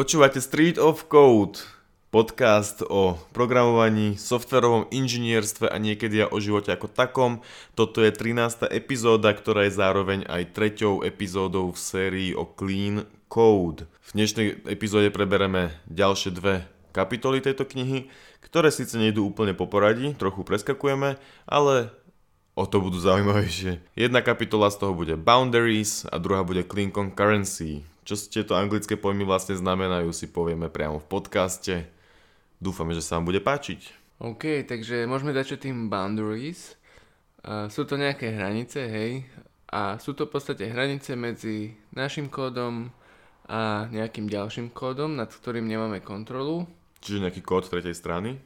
Počúvate Street of Code, podcast o programovaní, softverovom inžinierstve a niekedy aj o živote ako takom. Toto je 13. epizóda, ktorá je zároveň aj treťou epizódou v sérii o Clean Code. V dnešnej epizóde prebereme ďalšie dve kapitoly tejto knihy, ktoré síce nejdú úplne po poradí, trochu preskakujeme, ale o to budú zaujímavejšie. Jedna kapitola z toho bude Boundaries a druhá bude Clean Concurrency. Čo tieto anglické pojmy vlastne znamenajú, si povieme priamo v podcaste. Dúfame, že sa vám bude páčiť. OK, takže môžeme začať tým boundaries. Uh, sú to nejaké hranice, hej? A sú to v podstate hranice medzi našim kódom a nejakým ďalším kódom, nad ktorým nemáme kontrolu. Čiže nejaký kód tretej strany?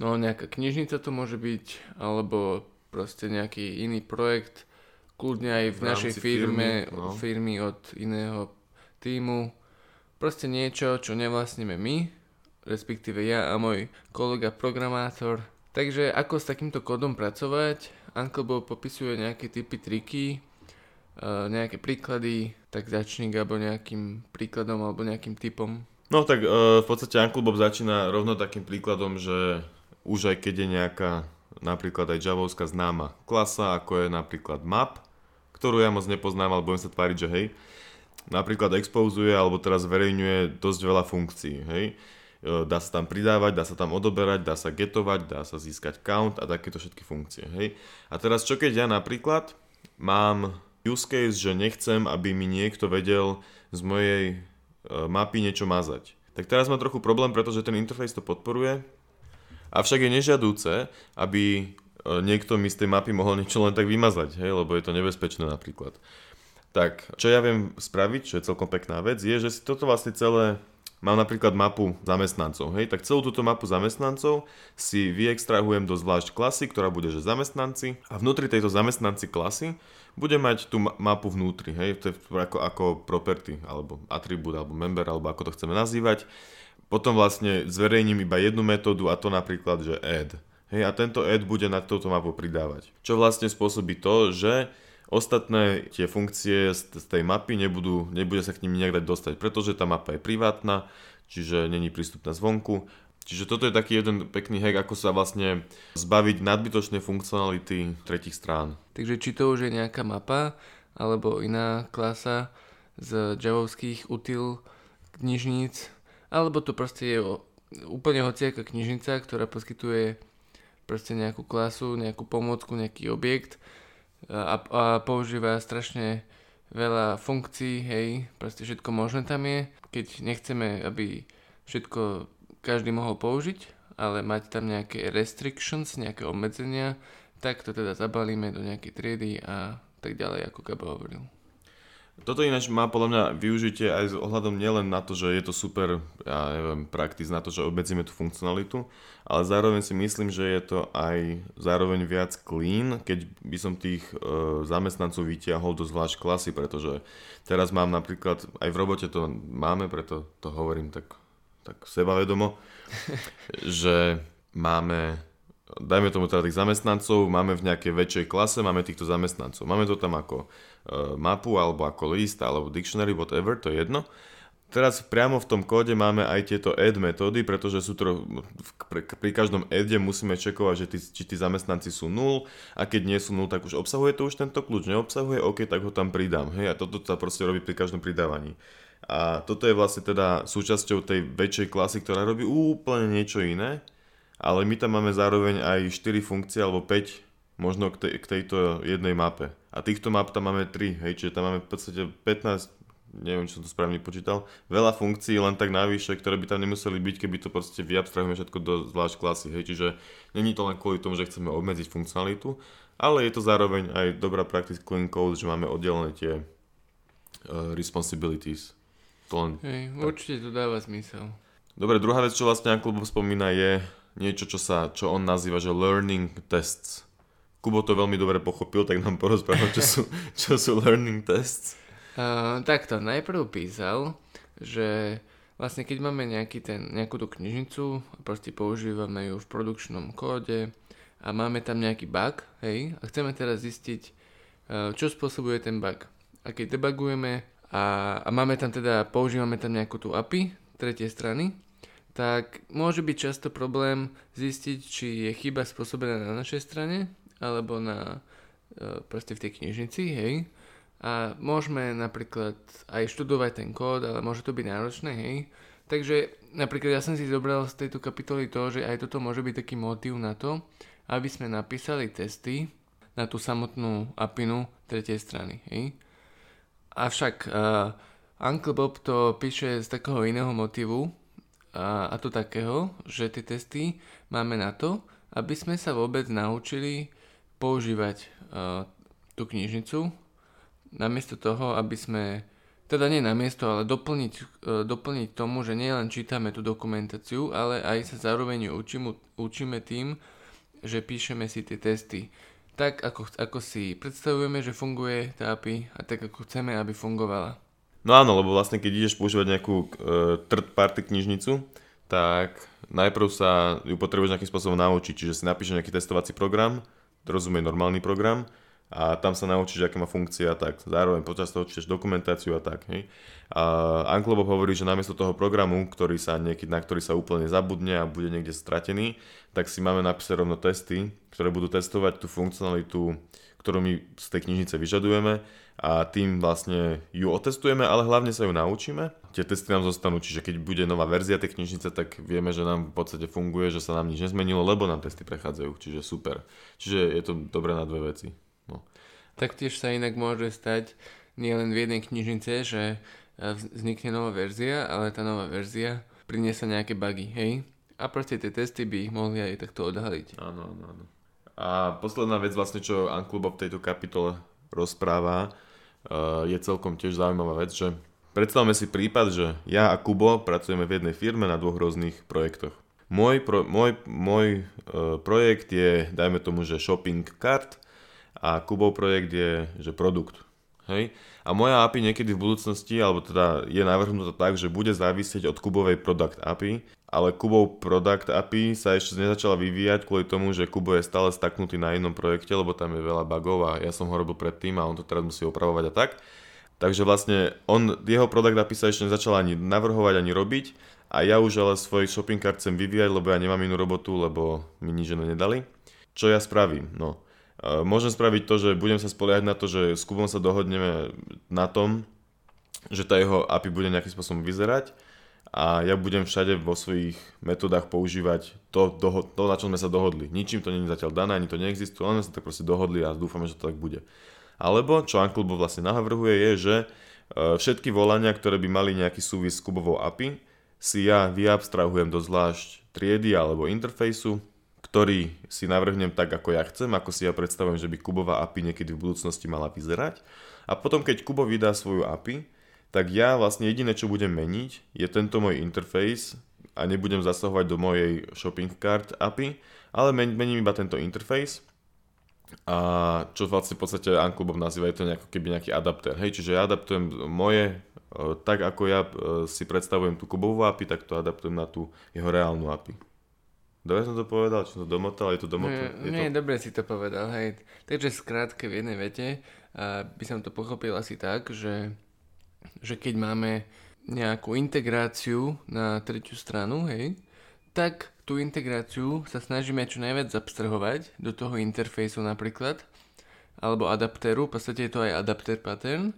No, nejaká knižnica to môže byť, alebo proste nejaký iný projekt, kľudne aj v, v našej firme, firmy, no. firmy od iného týmu, proste niečo, čo nevlastníme my, respektíve ja a môj kolega programátor. Takže ako s takýmto kódom pracovať? Uncle Bob popisuje nejaké typy triky, e, nejaké príklady, tak začni alebo nejakým príkladom alebo nejakým typom. No tak e, v podstate Uncle Bob začína rovno takým príkladom, že už aj keď je nejaká napríklad aj javovská známa klasa, ako je napríklad map, ktorú ja moc nepoznám, ale budem sa tváriť, že hej, napríklad expozuje alebo teraz zverejňuje dosť veľa funkcií, hej. E, dá sa tam pridávať, dá sa tam odoberať, dá sa getovať, dá sa získať count a takéto všetky funkcie, hej. A teraz čo keď ja napríklad mám use case, že nechcem, aby mi niekto vedel z mojej e, mapy niečo mazať. Tak teraz mám trochu problém, pretože ten interfejs to podporuje, avšak je nežiadúce, aby e, niekto mi z tej mapy mohol niečo len tak vymazať, hej, lebo je to nebezpečné napríklad. Tak, čo ja viem spraviť, čo je celkom pekná vec, je, že si toto vlastne celé mám napríklad mapu zamestnancov, hej, tak celú túto mapu zamestnancov si vyextrahujem do zvlášť klasy, ktorá bude, že zamestnanci a vnútri tejto zamestnanci klasy bude mať tú mapu vnútri, hej, to je ako, ako property, alebo atribút, alebo member, alebo ako to chceme nazývať. Potom vlastne zverejním iba jednu metódu a to napríklad, že add. Hej, a tento add bude na túto mapu pridávať. Čo vlastne spôsobí to, že Ostatné tie funkcie z, tej mapy nebudú, nebude sa k nim nejak dať dostať, pretože tá mapa je privátna, čiže není prístupná zvonku. Čiže toto je taký jeden pekný hack, ako sa vlastne zbaviť nadbytočnej funkcionality tretich strán. Takže či to už je nejaká mapa, alebo iná klasa z javovských util knižníc, alebo to proste je úplne hociaká knižnica, ktorá poskytuje proste nejakú klasu, nejakú pomôcku, nejaký objekt, a, a používa strašne veľa funkcií, hej, proste všetko možné tam je. Keď nechceme, aby všetko každý mohol použiť, ale mať tam nejaké restrictions, nejaké obmedzenia, tak to teda zabalíme do nejakej triedy a tak ďalej, ako Gabo hovoril. Toto ináč má podľa mňa využitie aj s ohľadom nielen na to, že je to super, ja neviem, praktis na to, že obmedzíme tú funkcionalitu, ale zároveň si myslím, že je to aj zároveň viac clean, keď by som tých e, zamestnancov vytiahol do zvlášť klasy, pretože teraz mám napríklad, aj v robote to máme, preto to hovorím tak, tak sebavedomo, že máme dajme tomu teda tých zamestnancov, máme v nejakej väčšej klase, máme týchto zamestnancov. Máme to tam ako uh, mapu, alebo ako list, alebo dictionary, whatever, to je jedno. Teraz priamo v tom kóde máme aj tieto add metódy, pretože sú to, pri, každom adde musíme čekovať, že tí, či tí zamestnanci sú 0 a keď nie sú 0, tak už obsahuje to už tento kľúč, neobsahuje, OK, tak ho tam pridám. Hej, a toto sa proste robí pri každom pridávaní. A toto je vlastne teda súčasťou tej väčšej klasy, ktorá robí úplne niečo iné ale my tam máme zároveň aj 4 funkcie alebo 5 možno k, tej, k tejto jednej mape. A týchto map tam máme 3, hej, čiže tam máme v podstate 15, neviem, čo som to správne počítal, veľa funkcií len tak navyše, ktoré by tam nemuseli byť, keby to proste vyabstrahujeme všetko do zvlášť klasy, hej, čiže není to len kvôli tomu, že chceme obmedziť funkcionalitu, ale je to zároveň aj dobrá practice clean code, že máme oddelené tie uh, responsibilities. To len, Hej, určite to dáva zmysel. Dobre, druhá vec, čo vlastne Jakub spomína je niečo, čo, sa, čo on nazýva, že learning tests. Kubo to veľmi dobre pochopil, tak nám porozprával, čo sú, čo sú learning tests. Uh, takto, najprv písal, že vlastne keď máme nejaký ten, nejakú tú knižnicu, proste používame ju v produkčnom kóde a máme tam nejaký bug, hej, a chceme teraz zistiť, uh, čo spôsobuje ten bug. A keď debugujeme a, a máme tam teda, používame tam nejakú tú API, tretej strany, tak môže byť často problém zistiť, či je chyba spôsobená na našej strane, alebo na, e, proste v tej knižnici, hej. A môžeme napríklad aj študovať ten kód, ale môže to byť náročné, hej. Takže napríklad ja som si zobral z tejto kapitoly to, že aj toto môže byť taký motív na to, aby sme napísali testy na tú samotnú apinu tretej strany. Hej? Avšak uh, Uncle Bob to píše z takého iného motivu uh, a to takého, že tie testy máme na to, aby sme sa vôbec naučili používať uh, tú knižnicu, namiesto toho, aby sme teda nie na miesto, ale doplniť, e, doplniť tomu, že nielen čítame tú dokumentáciu, ale aj sa zároveň učím, učíme tým, že píšeme si tie testy. Tak, ako, ako si predstavujeme, že funguje tá API a tak, ako chceme, aby fungovala. No áno, lebo vlastne keď ideš používať nejakú uh, third party knižnicu, tak najprv sa ju potrebuješ nejakým spôsobom naučiť, čiže si napíšeš nejaký testovací program, rozumie normálny program, a tam sa naučíš, aká má funkcia, tak zároveň počas toho čítaš dokumentáciu a tak. Hej. A Uncle Bob hovorí, že namiesto toho programu, ktorý sa niekedy, na ktorý sa úplne zabudne a bude niekde stratený, tak si máme napísať rovno testy, ktoré budú testovať tú funkcionalitu, ktorú my z tej knižnice vyžadujeme a tým vlastne ju otestujeme, ale hlavne sa ju naučíme. Tie testy nám zostanú, čiže keď bude nová verzia tej knižnice, tak vieme, že nám v podstate funguje, že sa nám nič nezmenilo, lebo nám testy prechádzajú, čiže super. Čiže je to dobré na dve veci. No. Taktiež sa inak môže stať nielen v jednej knižnice, že e, vznikne nová verzia, ale tá nová verzia priniesa nejaké bugy, hej? A proste tie testy by ich mohli aj takto odhaliť. Áno, áno, áno. A posledná vec vlastne, čo Anklubo v tejto kapitole rozpráva, uh, je celkom tiež zaujímavá vec, že predstavme si prípad, že ja a Kubo pracujeme v jednej firme na dvoch rôznych projektoch. Môj, pro, môj, môj uh, projekt je, dajme tomu, že shopping cart a Kubov projekt je, že produkt. Hej? A moja API niekedy v budúcnosti, alebo teda je navrhnutá tak, že bude závisieť od Kubovej product API, ale Kubov product API sa ešte nezačala vyvíjať kvôli tomu, že Kubo je stále staknutý na inom projekte, lebo tam je veľa bugov a ja som ho robil predtým a on to teraz musí opravovať a tak. Takže vlastne on, jeho product API sa ešte nezačala ani navrhovať, ani robiť a ja už ale svoj shopping cart chcem vyvíjať, lebo ja nemám inú robotu, lebo mi nič nedali. Čo ja spravím? No, Môžem spraviť to, že budem sa spoliehať na to, že s Kubom sa dohodneme na tom, že tá jeho API bude nejakým spôsobom vyzerať a ja budem všade vo svojich metodách používať to, to, to na čom sme sa dohodli. Ničím to není zatiaľ dané, ani to neexistuje, len sme sa tak proste dohodli a dúfame, že to tak bude. Alebo, čo Uncle Bob vlastne navrhuje, je, že e, všetky volania, ktoré by mali nejaký súvis s Kubovou API, si ja vyabstrahujem do zvlášť triedy alebo interfejsu ktorý si navrhnem tak, ako ja chcem, ako si ja predstavujem, že by Kubová API niekedy v budúcnosti mala vyzerať. A potom, keď Kubo vydá svoju API, tak ja vlastne jediné, čo budem meniť, je tento môj interface a nebudem zasahovať do mojej shopping cart API, ale men- mením iba tento interface a čo vlastne v podstate Uncle Bob nazýva je to nejako keby nejaký adapter. Hej, čiže ja adaptujem moje, e, tak ako ja e, si predstavujem tú Kubovú API, tak to adaptujem na tú jeho reálnu API. Dobre som to povedal, čo som to domotal, je to domotal? Nie, nie to... dobre si to povedal, hej. Takže skrátke v jednej vete a by som to pochopil asi tak, že, že keď máme nejakú integráciu na tretiu stranu, hej, tak tú integráciu sa snažíme čo najviac abstrahovať do toho interfejsu napríklad, alebo adapteru, v podstate je to aj adapter pattern,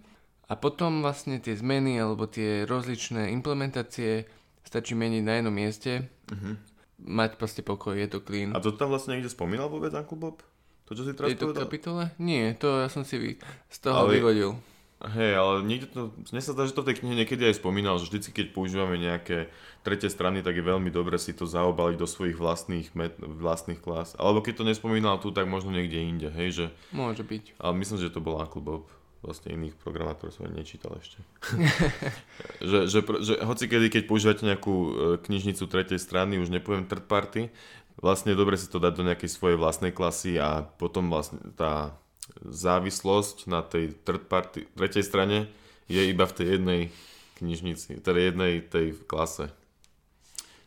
a potom vlastne tie zmeny alebo tie rozličné implementácie stačí meniť na jednom mieste. Uh-huh mať proste pokoj, je to clean. A to tam vlastne niekde spomínal vôbec Uncle Bob? To, čo si teraz to povedal? kapitole? Nie, to ja som si z toho ale, vyvodil. Hej, ale niekde to, mne sa zdá, že to v tej knihe niekedy aj spomínal, že vždycky, keď používame nejaké tretie strany, tak je veľmi dobre si to zaobaliť do svojich vlastných, met, vlastných klas. Alebo keď to nespomínal tu, tak možno niekde inde, hej, že... Môže byť. Ale myslím, že to bol Uncle Bob vlastne iných programátorov som nečítal ešte. že, že, že hoci kedy, keď používate nejakú e, knižnicu tretej strany, už nepoviem third party, vlastne dobre si to dať do nejakej svojej vlastnej klasy a potom vlastne tá závislosť na tej third party, tretej strane je iba v tej jednej knižnici, teda jednej tej klase.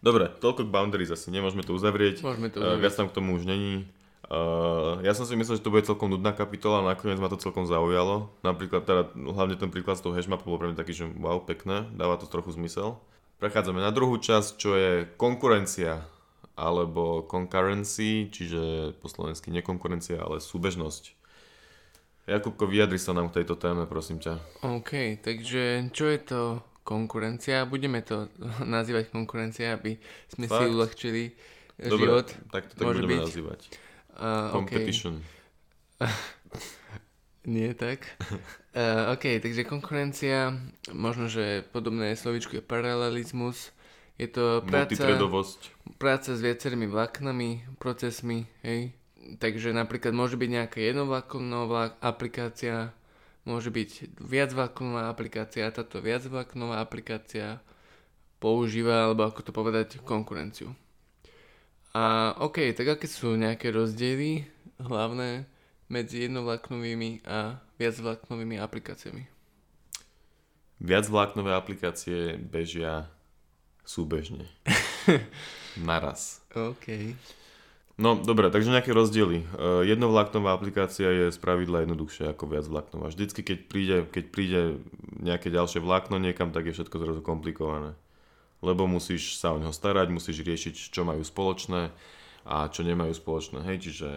Dobre, toľko k boundaries asi, nemôžeme to uzavrieť. Môžeme to uzavrieť. Viac tam k tomu už není. Uh, ja som si myslel, že to bude celkom nudná kapitola, ale nakoniec ma to celkom zaujalo. Napríklad, teda, hlavne ten príklad z toho hashmapu bol pre mňa taký, že wow, pekné, dáva to trochu zmysel. Prechádzame na druhú časť, čo je konkurencia alebo concurrency, čiže po slovensky nekonkurencia, ale súbežnosť. Jakubko, vyjadri sa nám k tejto téme, prosím ťa. OK, takže čo je to konkurencia? Budeme to nazývať konkurencia, aby sme Fakt? si uľahčili Dobre, život. tak to tak Môže budeme byť. nazývať. Uh, Competition. Okay. Nie tak. Uh, OK, takže konkurencia, možno, že podobné slovičko je paralelizmus. Je to práca, práca s viacerými vláknami, procesmi, hej. Takže napríklad môže byť nejaká jednovláknová aplikácia, môže byť viacvláknová aplikácia, táto viacvláknová aplikácia používa, alebo ako to povedať, konkurenciu. A OK, tak aké sú nejaké rozdiely hlavné medzi jednovláknovými a viacvláknovými aplikáciami? Viacvláknové aplikácie bežia súbežne. Naraz. OK. No dobre, takže nejaké rozdiely. Uh, jednovláknová aplikácia je z pravidla jednoduchšia ako viacvláknová. Vždycky, keď príde, keď príde nejaké ďalšie vlákno niekam, tak je všetko zrazu komplikované. Lebo musíš sa o neho starať, musíš riešiť, čo majú spoločné a čo nemajú spoločné. Hej, čiže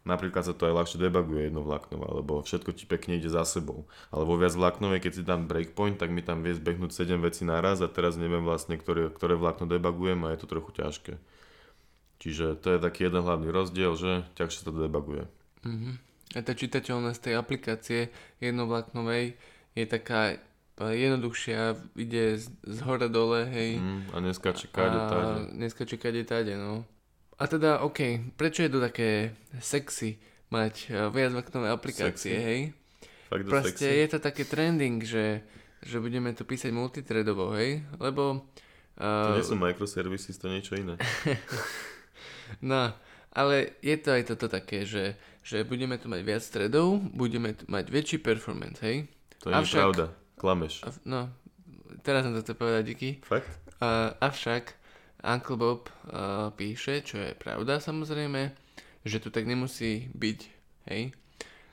Napríklad sa to aj ľahšie debuguje jedno vlákno, alebo všetko ti pekne ide za sebou. Ale vo viac vláknovej, keď si dám breakpoint, tak mi tam vie zbehnúť 7 vecí naraz a teraz neviem vlastne, ktoré, ktoré vlákno debugujem a je to trochu ťažké. Čiže to je taký jeden hlavný rozdiel, že ťažšie to debuguje. Uh-huh. A tá čitateľnosť tej aplikácie jednovláknovej je taká jednoduchšia, ide z, z hora dole, hej. Mm, a neskače kade, táde. Neskače kade, táde, no. A teda, OK, prečo je to také sexy mať uh, viacvaknové aplikácie, sexy. hej? Fakt Proste sexy. je to také trending, že, že budeme to písať multithreadovo, hej? Lebo... Uh, to nie sú microservices, to niečo iné. no, ale je to aj toto také, že, že budeme tu mať viac threadov, budeme tu mať väčší performance, hej? To je avšak, pravda, klameš. No, teraz som to chcel povedať, díky. Fakt? Uh, avšak Uncle Bob uh, píše, čo je pravda samozrejme, že tu tak nemusí byť, hej.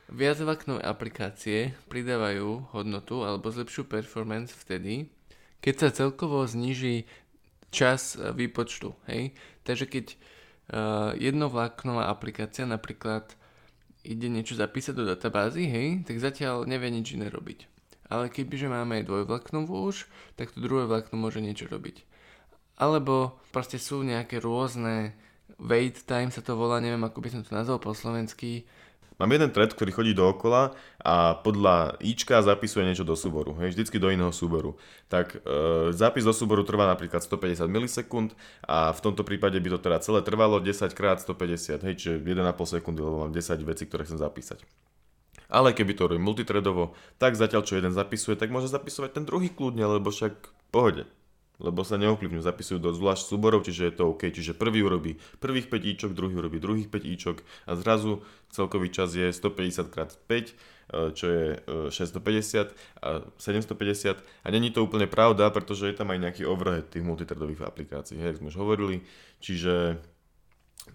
Viacvaknové aplikácie pridávajú hodnotu alebo zlepšiu performance vtedy, keď sa celkovo zniží čas výpočtu, hej. Takže keď jednovláknová aplikácia napríklad ide niečo zapísať do databázy, hej, tak zatiaľ nevie nič iné robiť. Ale kebyže máme aj dvojvlaknovú už, tak to druhé vlákno môže niečo robiť. Alebo proste sú nejaké rôzne wait time sa to volá, neviem ako by som to nazval po slovensky. Mám jeden thread, ktorý chodí dookola a podľa ička zapisuje niečo do súboru, hej, vždycky do iného súboru. Tak e, zápis do súboru trvá napríklad 150 milisekúnd a v tomto prípade by to teda celé trvalo 10 krát 150, hej, čiže 1,5 sekundy, lebo mám 10 vecí, ktoré chcem zapísať. Ale keby to robím multithreadovo, tak zatiaľ čo jeden zapisuje, tak môže zapisovať ten druhý kľudne, lebo však pohode lebo sa neovplyvňujú, zapisujú do zvlášť súborov, čiže je to OK. Čiže prvý urobí prvých 5 íčok, druhý urobí druhých 5 íčok a zrazu celkový čas je 150 x 5, čo je 650 e, a 750 a není to úplne pravda, pretože je tam aj nejaký overhead tých multithreadových aplikácií, hej, sme už hovorili, čiže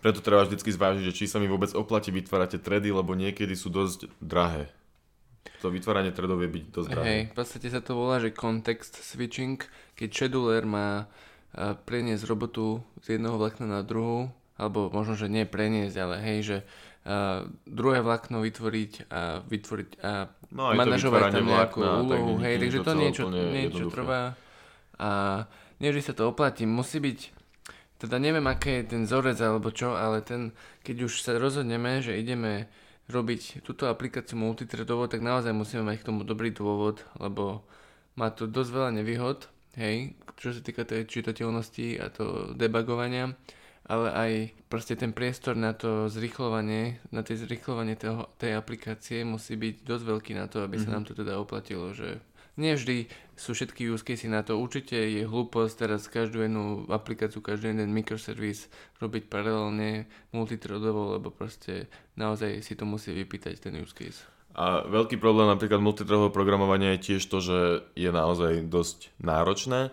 preto treba vždy zvážiť, že či sa mi vôbec oplatí vytvárať tie tredy, lebo niekedy sú dosť drahé to vytváranie threadov vie byť dosť drahé. Hej, v podstate sa to volá, že context switching, keď scheduler má preniesť robotu z jedného vlákna na druhú, alebo možno, že nie preniesť, ale hej, že uh, druhé vlákno vytvoriť a vytvoriť a no, manažovať tam nejakú vlákna, úlohu, tak hej, takže to niečo, niečo trvá a nie, že sa to oplatí, musí byť teda neviem, aké je ten vzorec alebo čo, ale ten, keď už sa rozhodneme, že ideme robiť túto aplikáciu multithreadovo, tak naozaj musíme mať k tomu dobrý dôvod, lebo má to dosť veľa nevýhod, hej, čo sa týka tej čitateľnosti a to debugovania, ale aj proste ten priestor na to zrychlovanie, na tie zrychlovanie toho, tej aplikácie musí byť dosť veľký na to, aby mm-hmm. sa mhm. nám to teda oplatilo, že nie vždy sú všetky use casey na to. Určite je hlúposť teraz každú jednu aplikáciu, každý jeden microservice robiť paralelne multithreadovo, lebo proste naozaj si to musí vypýtať ten use case. A veľký problém napríklad multithreadového programovania je tiež to, že je naozaj dosť náročné. E,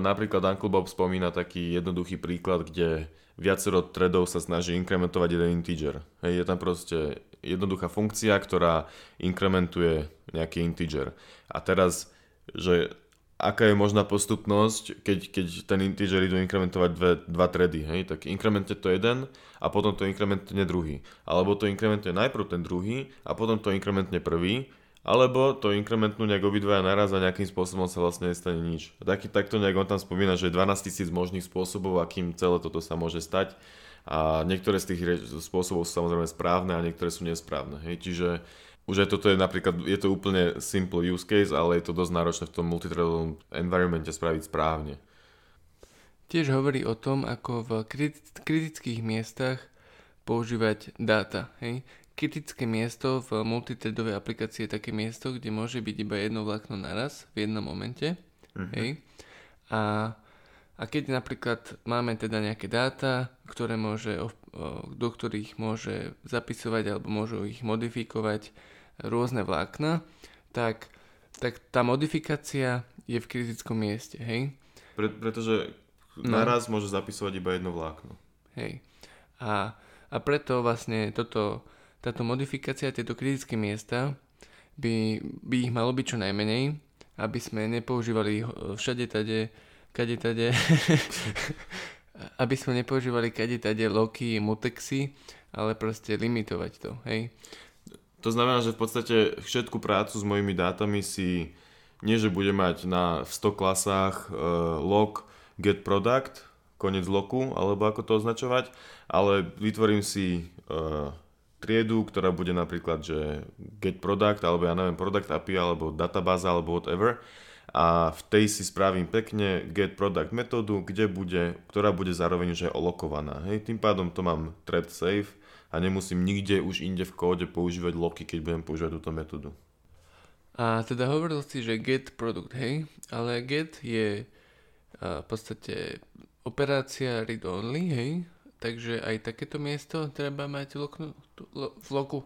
napríklad Uncle Bob spomína taký jednoduchý príklad, kde viacero threadov sa snaží inkrementovať jeden integer. Hej, je tam proste jednoduchá funkcia, ktorá inkrementuje nejaký integer. A teraz, že aká je možná postupnosť, keď, keď ten integer idú inkrementovať dve, dva tredy, hej, tak inkrementne to jeden a potom to inkrementne druhý. Alebo to inkrementne najprv ten druhý a potom to inkrementne prvý, alebo to inkrementnú nejak obidvaja naraz a nejakým spôsobom sa vlastne nestane nič. Taký, takto nejak on tam spomína, že je 12 tisíc možných spôsobov, akým celé toto sa môže stať a niektoré z tých spôsobov sú samozrejme správne a niektoré sú nesprávne. Hej. Čiže už aj toto je napríklad, je to úplne simple use case, ale je to dosť náročné v tom multithreadovom environmente spraviť správne. Tiež hovorí o tom, ako v kritických miestach používať dáta. Hej? Kritické miesto v multithreadovej aplikácii je také miesto, kde môže byť iba jedno vlákno naraz v jednom momente. Uh-huh. Hej? A, a keď napríklad máme teda nejaké dáta, ktoré môže, do ktorých môže zapisovať alebo môžu ich modifikovať rôzne vlákna, tak, tak tá modifikácia je v kritickom mieste, hej? Pre, pretože no. naraz môže zapisovať iba jedno vlákno. Hej. A, a preto vlastne toto, táto modifikácia, tieto kritické miesta by, by ich malo byť čo najmenej, aby sme nepoužívali všade tade, kade tade, aby sme nepoužívali kade tade loky, mutexy, ale proste limitovať to, hej. To znamená, že v podstate všetku prácu s mojimi dátami si nie, že budem mať na v 100 klasách uh, log get product, koniec loku, alebo ako to označovať, ale vytvorím si uh, triedu, ktorá bude napríklad, že get product, alebo ja neviem, product API, alebo databáza, alebo whatever a v tej si spravím pekne get product metódu, kde bude, ktorá bude zároveň že olokovaná. Hej, tým pádom to mám thread safe a nemusím nikde už inde v kóde používať loky, keď budem používať túto metódu. A teda hovoril si, že get product, hej, ale get je v podstate operácia read only, hej, takže aj takéto miesto treba mať loknu, v loku.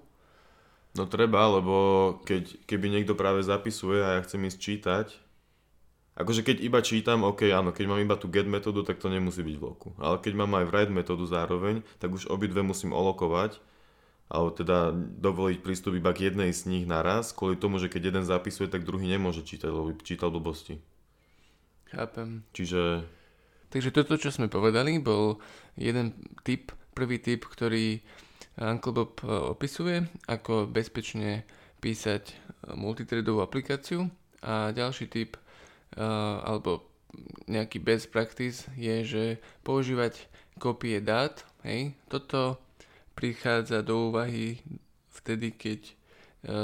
No treba, lebo keď, keby niekto práve zapisuje a ja chcem ísť čítať, Akože keď iba čítam, ok, áno, keď mám iba tú get metódu, tak to nemusí byť v loku. Ale keď mám aj write metódu zároveň, tak už obidve musím olokovať, alebo teda dovoliť prístup iba k jednej z nich naraz, kvôli tomu, že keď jeden zapisuje, tak druhý nemôže čítať, lebo by čítal blbosti. Chápem. Čiže... Takže toto, čo sme povedali, bol jeden typ, prvý typ, ktorý Uncle Bob e, opisuje, ako bezpečne písať multithreadovú aplikáciu. A ďalší typ alebo nejaký best practice je, že používať kopie dát, hej, toto prichádza do úvahy vtedy, keď uh,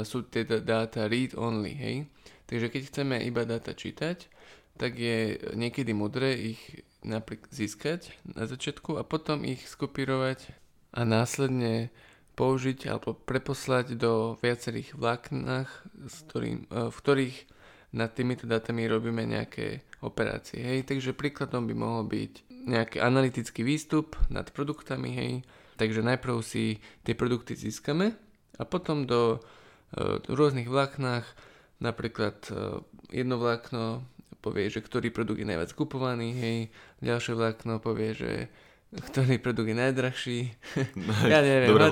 sú teda dáta read only, hej. Takže keď chceme iba dáta čítať, tak je niekedy mudré ich napríklad získať na začiatku a potom ich skopírovať a následne použiť alebo preposlať do viacerých vláknach, uh, v ktorých nad týmito dátami robíme nejaké operácie. Hej. Takže príkladom by mohol byť nejaký analytický výstup nad produktami. Hej. Takže najprv si tie produkty získame a potom do e, rôznych vláknach, napríklad e, jedno vlákno povie, že ktorý produkt je najviac kupovaný, hej, ďalšie vlákno povie, že ktorý produkt je najdrahší. ja neviem, Dobre,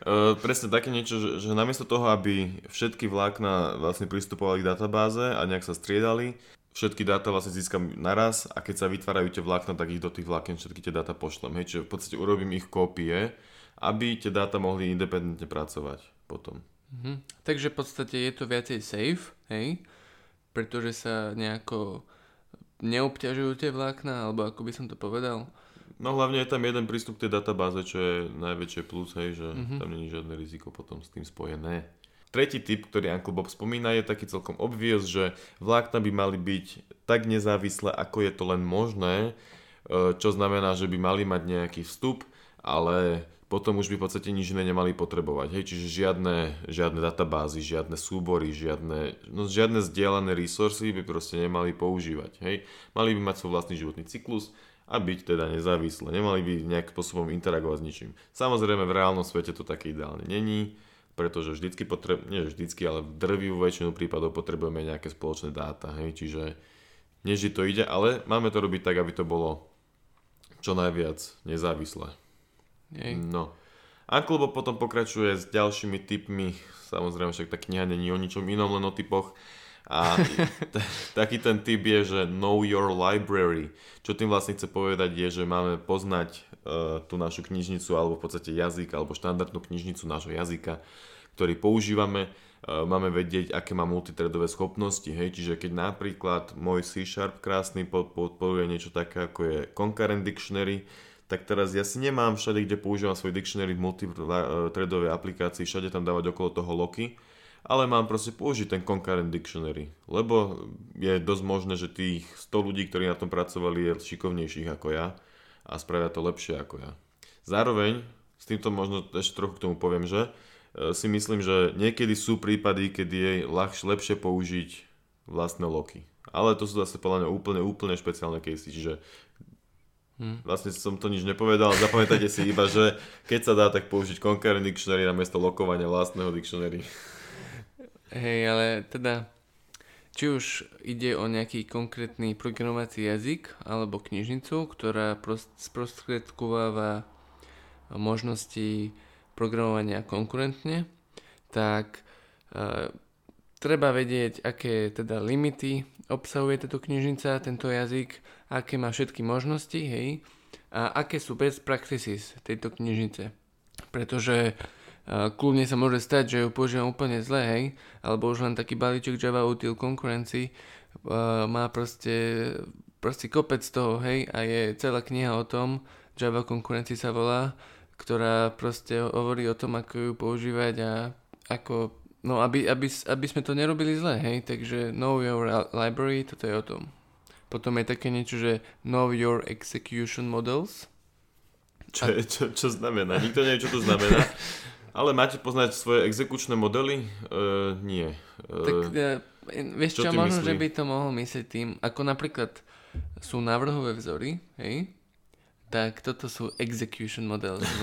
Uh, presne také niečo, že, že namiesto toho, aby všetky vlákna vlastne pristupovali k databáze a nejak sa striedali, všetky dáta vlastne získam naraz a keď sa vytvárajú tie vlákna, tak ich do tých vlákien všetky tie dáta pošlem. Hej, čiže v podstate urobím ich kópie, aby tie dáta mohli independentne pracovať potom. Mhm. Takže v podstate je to viacej safe, hej, pretože sa nejako neobťažujú tie vlákna, alebo ako by som to povedal. No hlavne je tam jeden prístup k tej databáze, čo je najväčšie plus, hej, že mm-hmm. tam není žiadne riziko potom s tým spojené. Tretí typ, ktorý Uncle Bob spomína, je taký celkom obvious, že vlákna by mali byť tak nezávislé, ako je to len možné, e, čo znamená, že by mali mať nejaký vstup, ale potom už by v podstate nič iné nemali potrebovať. Hej, čiže žiadne, žiadne databázy, žiadne súbory, žiadne, no, žiadne zdieľané resursy by proste nemali používať. Hej. Mali by mať svoj vlastný životný cyklus, a byť teda nezávislé. Nemali by nejakým spôsobom interagovať s ničím. Samozrejme v reálnom svete to také ideálne není, pretože vždycky potrebujeme, nie vždycky, ale v drvivú väčšinu prípadov potrebujeme nejaké spoločné dáta, hej, čiže než to ide, ale máme to robiť tak, aby to bolo čo najviac nezávislé. Hej. No. Uncle potom pokračuje s ďalšími typmi, samozrejme však tá kniha není o ničom inom, len o typoch. A t- taký ten typ je, že know your library. Čo tým vlastne chce povedať je, že máme poznať uh, tú našu knižnicu alebo v podstate jazyk alebo štandardnú knižnicu nášho jazyka, ktorý používame. Uh, máme vedieť, aké má multitredové schopnosti. Hej? Čiže keď napríklad môj C Sharp krásny podporuje niečo také ako je Concurrent Dictionary, tak teraz ja si nemám všade, kde používam svoj dictionary v multithreadovej aplikácii, všade tam dávať okolo toho loky, ale mám proste použiť ten concurrent dictionary, lebo je dosť možné, že tých 100 ľudí, ktorí na tom pracovali, je šikovnejších ako ja a spravia to lepšie ako ja. Zároveň, s týmto možno ešte trochu k tomu poviem, že e, si myslím, že niekedy sú prípady, kedy je ľahšie, lepšie použiť vlastné loky. Ale to sú zase podľa mňa úplne, úplne špeciálne casey, čiže Hmm. Vlastne som to nič nepovedal, zapamätajte si iba, že keď sa dá, tak použiť concurrent dictionary namiesto lokovania vlastného dictionary. Hej, ale teda, či už ide o nejaký konkrétny programovací jazyk alebo knižnicu, ktorá sprostredkováva možnosti programovania konkurentne, tak e, treba vedieť, aké teda limity obsahuje táto knižnica, tento jazyk, aké má všetky možnosti, hej, a aké sú best practices tejto knižnice. Pretože kľudne sa môže stať, že ju používam úplne zle, hej, alebo už len taký balíček Java Util Concurrency uh, má proste, proste kopec toho, hej, a je celá kniha o tom, Java Concurrency sa volá, ktorá proste hovorí o tom, ako ju používať a ako, no aby, aby, aby sme to nerobili zle, hej, takže know your library, toto je o tom. Potom je také niečo, že Know Your Execution Models. Čo, a... čo, čo znamená? Nikto nevie, čo to znamená. Ale máte poznať svoje exekučné modely? Uh, nie. Uh, tak uh, vieš čo, čo možno, myslí? že by to mohol myslieť tým, ako napríklad sú návrhové vzory, hej? Tak toto sú execution models v,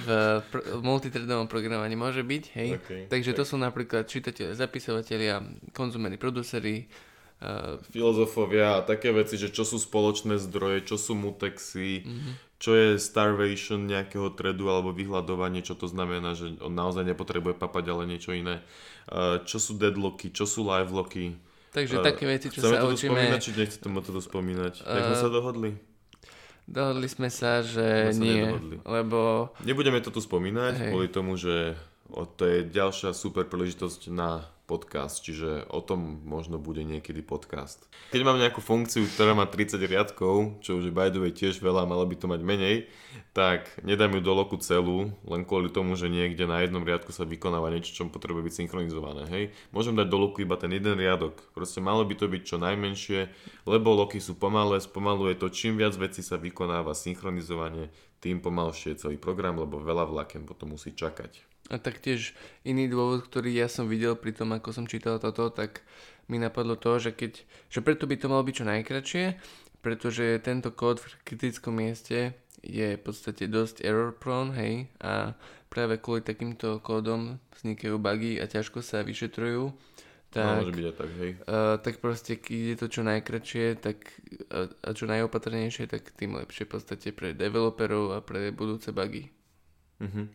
v, pr- v programovaní môže byť, hej? Okay, Takže tak. to sú napríklad čitatelia, zapisovatelia, konzumery, producery, Uh, filozofovia a také veci, že čo sú spoločné zdroje, čo sú mutexy, mm-hmm. Čo je starvation nejakého tredu alebo vyhľadovanie, čo to znamená, že on naozaj nepotrebuje papať, ale niečo iné. Uh, čo sú deadlocky, čo sú livelocky. Takže uh, také veci, čo sa to učíme... spomínať, či nechcete tomu to spomínať? Uh, Jak sme sa dohodli? Dohodli sme sa, že sme nie, nedohodli. lebo... Nebudeme to tu spomínať, Hej. kvôli tomu, že to je ďalšia super príležitosť na podcast, čiže o tom možno bude niekedy podcast. Keď mám nejakú funkciu, ktorá má 30 riadkov, čo už je by the way tiež veľa, malo by to mať menej, tak nedám ju do loku celú, len kvôli tomu, že niekde na jednom riadku sa vykonáva niečo, čo potrebuje byť synchronizované. Hej? Môžem dať do loku iba ten jeden riadok. Proste malo by to byť čo najmenšie, lebo loky sú pomalé, spomaluje to, čím viac vecí sa vykonáva synchronizovanie, tým pomalšie je celý program, lebo veľa vlaken potom musí čakať. A taktiež iný dôvod, ktorý ja som videl pri tom, ako som čítal toto, tak mi napadlo to, že keď, že preto by to malo byť čo najkračšie, pretože tento kód v kritickom mieste je v podstate dosť error prone, hej, a práve kvôli takýmto kódom vznikajú bugy a ťažko sa vyšetrujú. Tak, no, byť tak, hej. Uh, tak proste, keď je to čo najkračšie tak, a, a čo najopatrnejšie, tak tým lepšie v podstate pre developerov a pre budúce bugy. Uh-huh.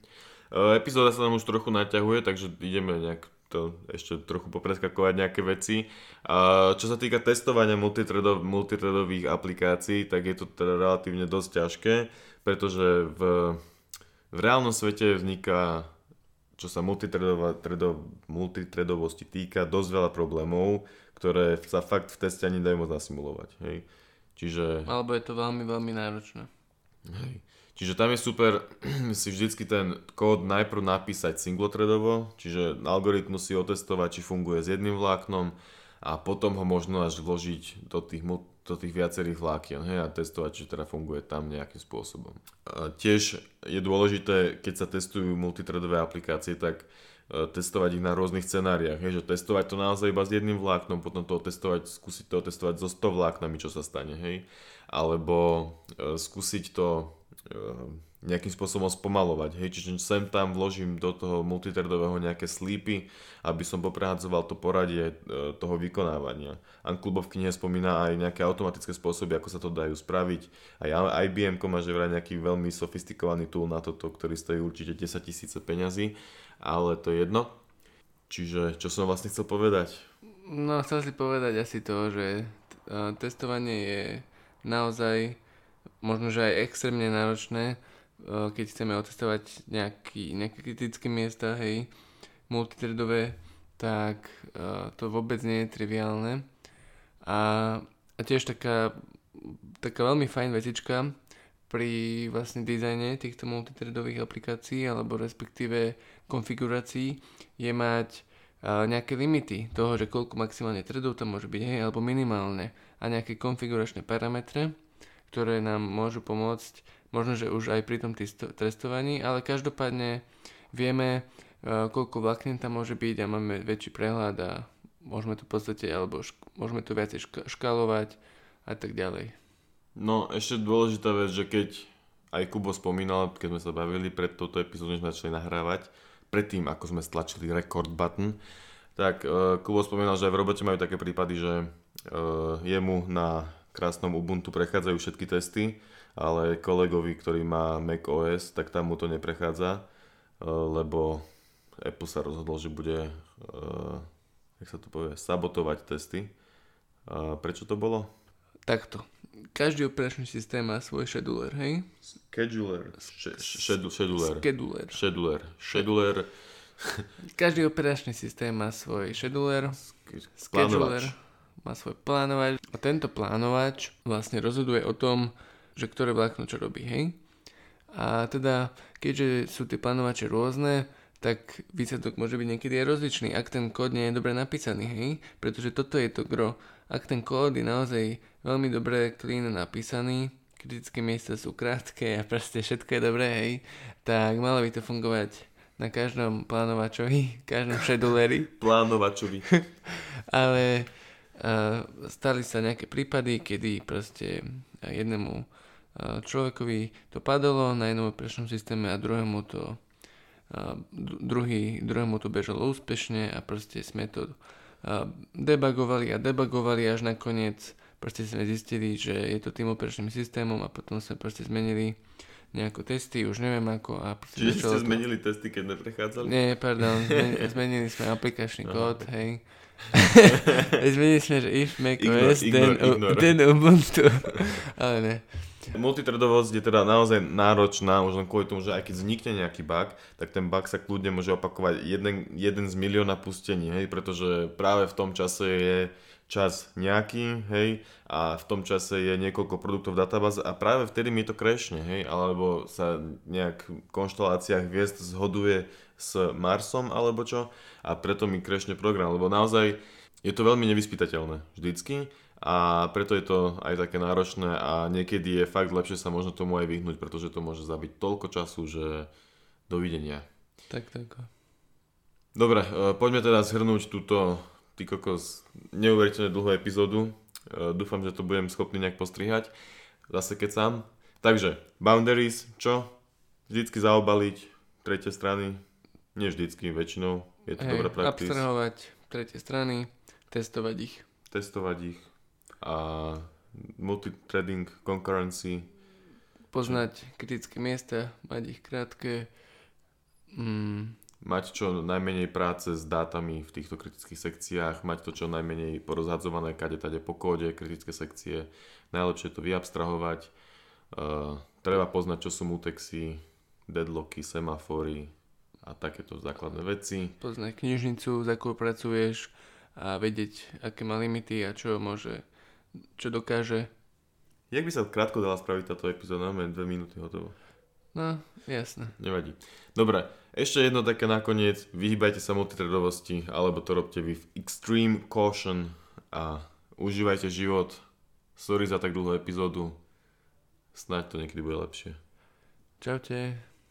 Eh, epizóda sa nám už trochu naťahuje, takže ideme nejak to ešte trochu popreskakovať nejaké veci. A čo sa týka testovania multitredov, multitredových aplikácií, tak je to teda relatívne dosť ťažké, pretože v, v reálnom svete vzniká, čo sa multitredovosti týka, dosť veľa problémov, ktoré sa fakt v teste ani dajú moc nasimulovať. Hej. Čiže... Alebo je to veľmi, veľmi náročné. Hej. Čiže tam je super si vždycky ten kód najprv napísať singletredovo, čiže algoritmus si otestovať, či funguje s jedným vláknom a potom ho možno až vložiť do tých, do tých viacerých vlákien hej, a testovať, či teda funguje tam nejakým spôsobom. A tiež je dôležité, keď sa testujú multitredové aplikácie, tak e, testovať ich na rôznych scenáriách, hej, že testovať to naozaj iba s jedným vláknom, potom to testovať, skúsiť to testovať so 100 vláknami, čo sa stane, hej, alebo e, skúsiť to nejakým spôsobom spomalovať. Hej, čiže sem tam vložím do toho multitredového nejaké slípy, aby som poprehádzoval to poradie e, toho vykonávania. Anklubov v knihe spomína aj nejaké automatické spôsoby, ako sa to dajú spraviť. Aj IBM má že vraj nejaký veľmi sofistikovaný tool na toto, ktorý stojí určite 10 tisíce peňazí, ale to je jedno. Čiže čo som vlastne chcel povedať? No, chcel si povedať asi to, že uh, testovanie je naozaj možno, že aj extrémne náročné, uh, keď chceme otestovať nejaký, nejaké kritické miesta, hej, multitredové, tak uh, to vôbec nie je triviálne. A, a tiež taká, taká veľmi fajn vecička pri vlastne dizajne týchto multitredových aplikácií alebo respektíve konfigurácií je mať nejaké limity toho, že koľko maximálne threadov tam môže byť, hej, alebo minimálne a nejaké konfiguračné parametre, ktoré nám môžu pomôcť možno, že už aj pri tom testovaní, ale každopádne vieme, koľko vláknin tam môže byť a máme väčší prehľad a môžeme to v podstate, alebo šk- môžeme to viacej šk- škalovať a tak ďalej. No, ešte dôležitá vec, že keď aj Kubo spomínal, keď sme sa bavili pred touto epizódou, sme začali nahrávať, predtým, ako sme stlačili record button, tak uh, Kubo spomínal, že aj v robote majú také prípady, že uh, jemu na krásnom Ubuntu prechádzajú všetky testy, ale kolegovi, ktorý má Mac OS, tak tam mu to neprechádza, uh, lebo Apple sa rozhodol, že bude, uh, jak sa to povie, sabotovať testy. Prečo to bolo? Takto každý operačný systém má svoj scheduler, hej? Scheduler. Scheduler. Scheduler. Scheduler. Scheduler. Každý operačný systém má svoj scheduler. Scheduler má svoj plánovač. A tento plánovač vlastne rozhoduje o tom, že ktoré vlákno čo robí, hej? A teda, keďže sú tie plánovače rôzne, tak výsledok môže byť niekedy aj rozličný, ak ten kód nie je dobre napísaný, hej? Pretože toto je to gro. Ak ten kód je naozaj veľmi dobre, clean napísaný, kritické miesta sú krátke a proste všetko je dobré, hej, tak malo by to fungovať na každom plánovačovi, každom scheduleri. Plánovačovi. Ale stali sa nejaké prípady, kedy proste jednému uh, človekovi to padalo na jednom operačnom systéme a druhému to druhý, druhému to bežalo úspešne a proste sme to debagovali a debagovali až nakoniec proste sme zistili, že je to tým operačným systémom a potom sme proste zmenili nejako testy, už neviem ako. A Čiže ste to... zmenili testy, keď neprechádzali? Nie, pardon, zmenili sme aplikačný kód, hej. zmenili sme, že if macOS, then, then Ubuntu. Ale ne. Multitredovosť je teda naozaj náročná, už len kvôli tomu, že aj keď vznikne nejaký bug, tak ten bug sa kľudne môže opakovať jeden, jeden z milióna pustení, hej, pretože práve v tom čase je čas nejaký, hej, a v tom čase je niekoľko produktov v databáze a práve vtedy mi to krešne, hej, alebo sa nejak v konšteláciách hviezd zhoduje s Marsom alebo čo a preto mi krešne program, lebo naozaj je to veľmi nevyspytateľné vždycky a preto je to aj také náročné a niekedy je fakt lepšie sa možno tomu aj vyhnúť, pretože to môže zabiť toľko času, že dovidenia. Tak, tak. Dobre, e, poďme teda zhrnúť túto ty kokos neuveriteľne dlhú epizódu. E, dúfam, že to budem schopný nejak postrihať. Zase keď sám. Takže, boundaries, čo? Vždycky zaobaliť tretie strany. Nie vždycky, väčšinou. Je to hey, dobrá praktis. Abstrahovať tretie strany, testovať ich. Testovať ich a multithreading, concurrency. Poznať kritické miesta, mať ich krátke. Mm. Mať čo najmenej práce s dátami v týchto kritických sekciách, mať to čo najmenej porozhadzované kade tade po kóde, kritické sekcie. Najlepšie to vyabstrahovať. Uh, treba poznať, čo sú mutexy, deadlocky, semafory a takéto základné veci. Poznať knižnicu, za akou pracuješ a vedieť, aké má limity a čo môže čo dokáže. Jak by sa krátko dala spraviť táto epizóda? Máme dve minúty hotovo. No, jasné. Nevadí. Dobre, ešte jedno také nakoniec. Vyhýbajte sa multitredovosti, alebo to robte vy v extreme caution a užívajte život. Sorry za tak dlhú epizódu. Snáď to niekedy bude lepšie. Čaute.